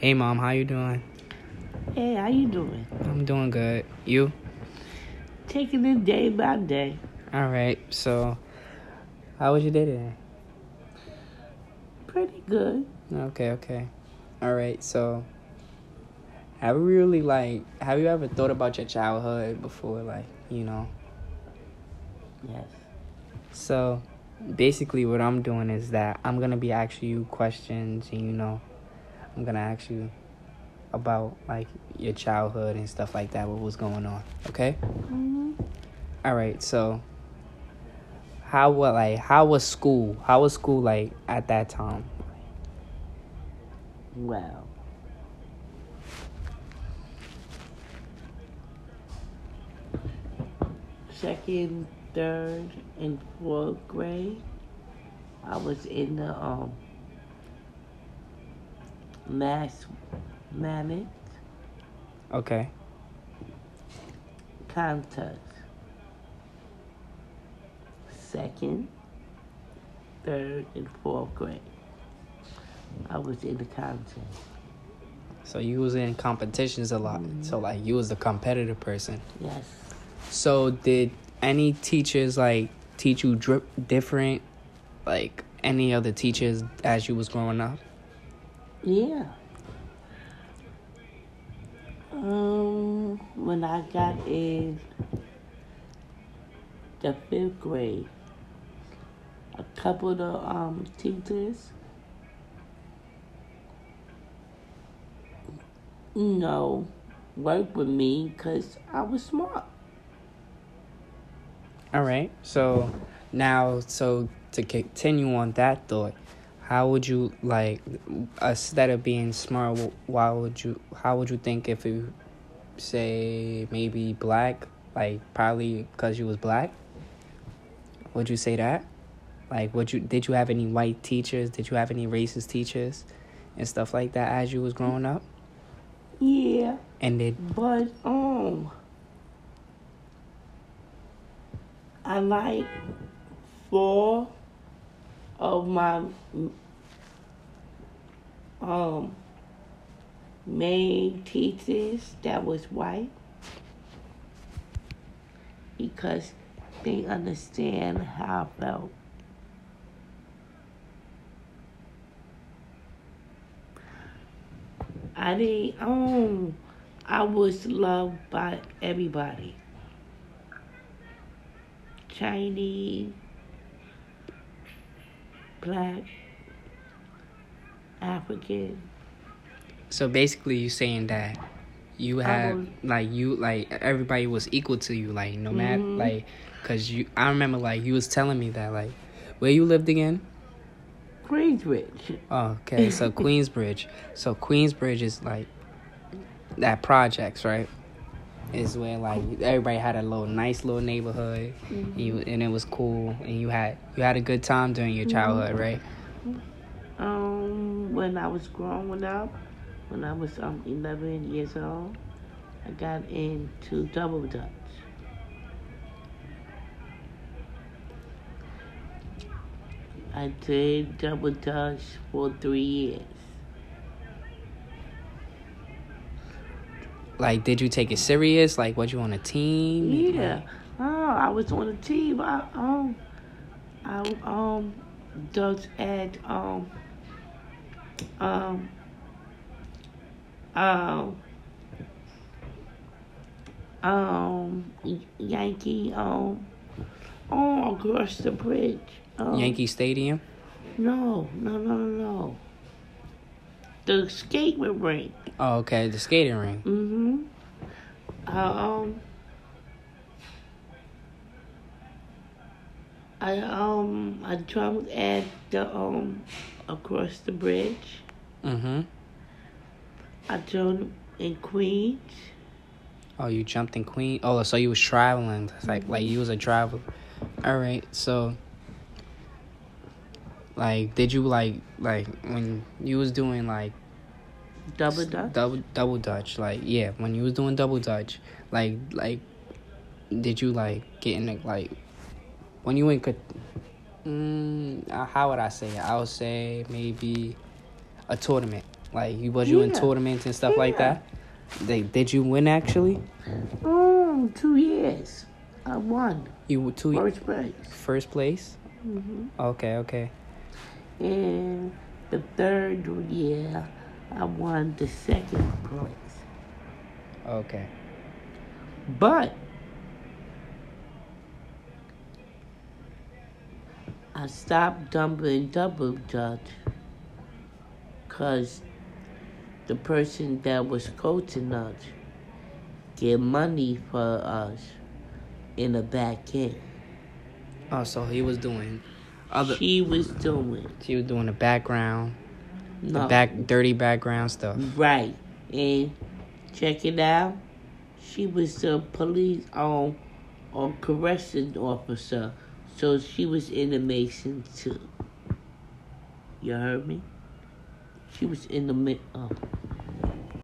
Hey mom, how you doing? Hey, how you doing? I'm doing good. You? Taking it day by day. All right. So, how was your day today? Pretty good. Okay, okay. All right. So, have you really like have you ever thought about your childhood before like, you know? Yes. So, basically what I'm doing is that I'm going to be asking you questions and you know, I'm going to ask you about like your childhood and stuff like that, what was going on, okay? hmm All right, so how was like how was school? How was school like at that time? Well. Second, third, and fourth grade, I was in the um mass mammoth Okay. contest. Second, third, and fourth grade. I was in the contest. So you was in competitions a lot. So mm-hmm. like you was the competitive person. Yes. So did any teachers like teach you drip different like any other teachers as you was growing up? Yeah. Um, when I got in the fifth grade, a couple of um teachers, you know, worked with me because I was smart. All right. So now, so to continue on that thought, how would you like instead of being smart? Why would you? How would you think if you say maybe black? Like probably because you was black. Would you say that? Like, would you? Did you have any white teachers? Did you have any racist teachers, and stuff like that as you was growing up? Yeah, And did but um, I like four of my um main teachers that was white because they understand how I felt. I didn't um I was loved by everybody. Chinese, black, African. So basically, you saying that you had was- like you like everybody was equal to you, like no matter Mhm. like, cause you. I remember like you was telling me that like where you lived again. Queensbridge. Oh, okay. So Queensbridge. So Queensbridge is like that projects, right? Is where like everybody had a little nice little neighborhood, and, you, and it was cool, and you had you had a good time during your childhood, right? Um, when I was growing up, when I was um 11 years old, I got into double dutch. I did double dutch for three years. Like, did you take it serious? Like, was you on a team? Yeah. Oh, I was on a team. I um, I um, Dutch at um, um, um, um, Yankee um, oh, across the bridge. Um, Yankee Stadium. No, no, no, no, no. The skating rink. Oh, okay. The skating ring. Mm-hmm. Um, I um I drummed at the um across the bridge. Mm-hmm. I drummed in Queens. Oh, you jumped in Queen. Oh, so you was traveling. It's like like you was a traveler. All right. So, like, did you like like when you was doing like Double dutch. double double dutch? Like, yeah, when you was doing double dutch, like like, did you like get in like when you went? Mm, uh, how would I say it? I would say maybe a tournament. Like, you was you in tournaments and stuff like that? They did you win actually? Oh, two years. I won. You two First place. first place. hmm Okay, okay. And the third year, I won the second place. Okay. But I stopped dumping double dutch because the person that was coaching us get money for us in the back end. Oh, so he was doing other. she was doing She was doing the background, no the back dirty background stuff. right, and check it out. She was the police um, or correction officer, so she was in the Mason too. You heard me? She was in the mid. oh.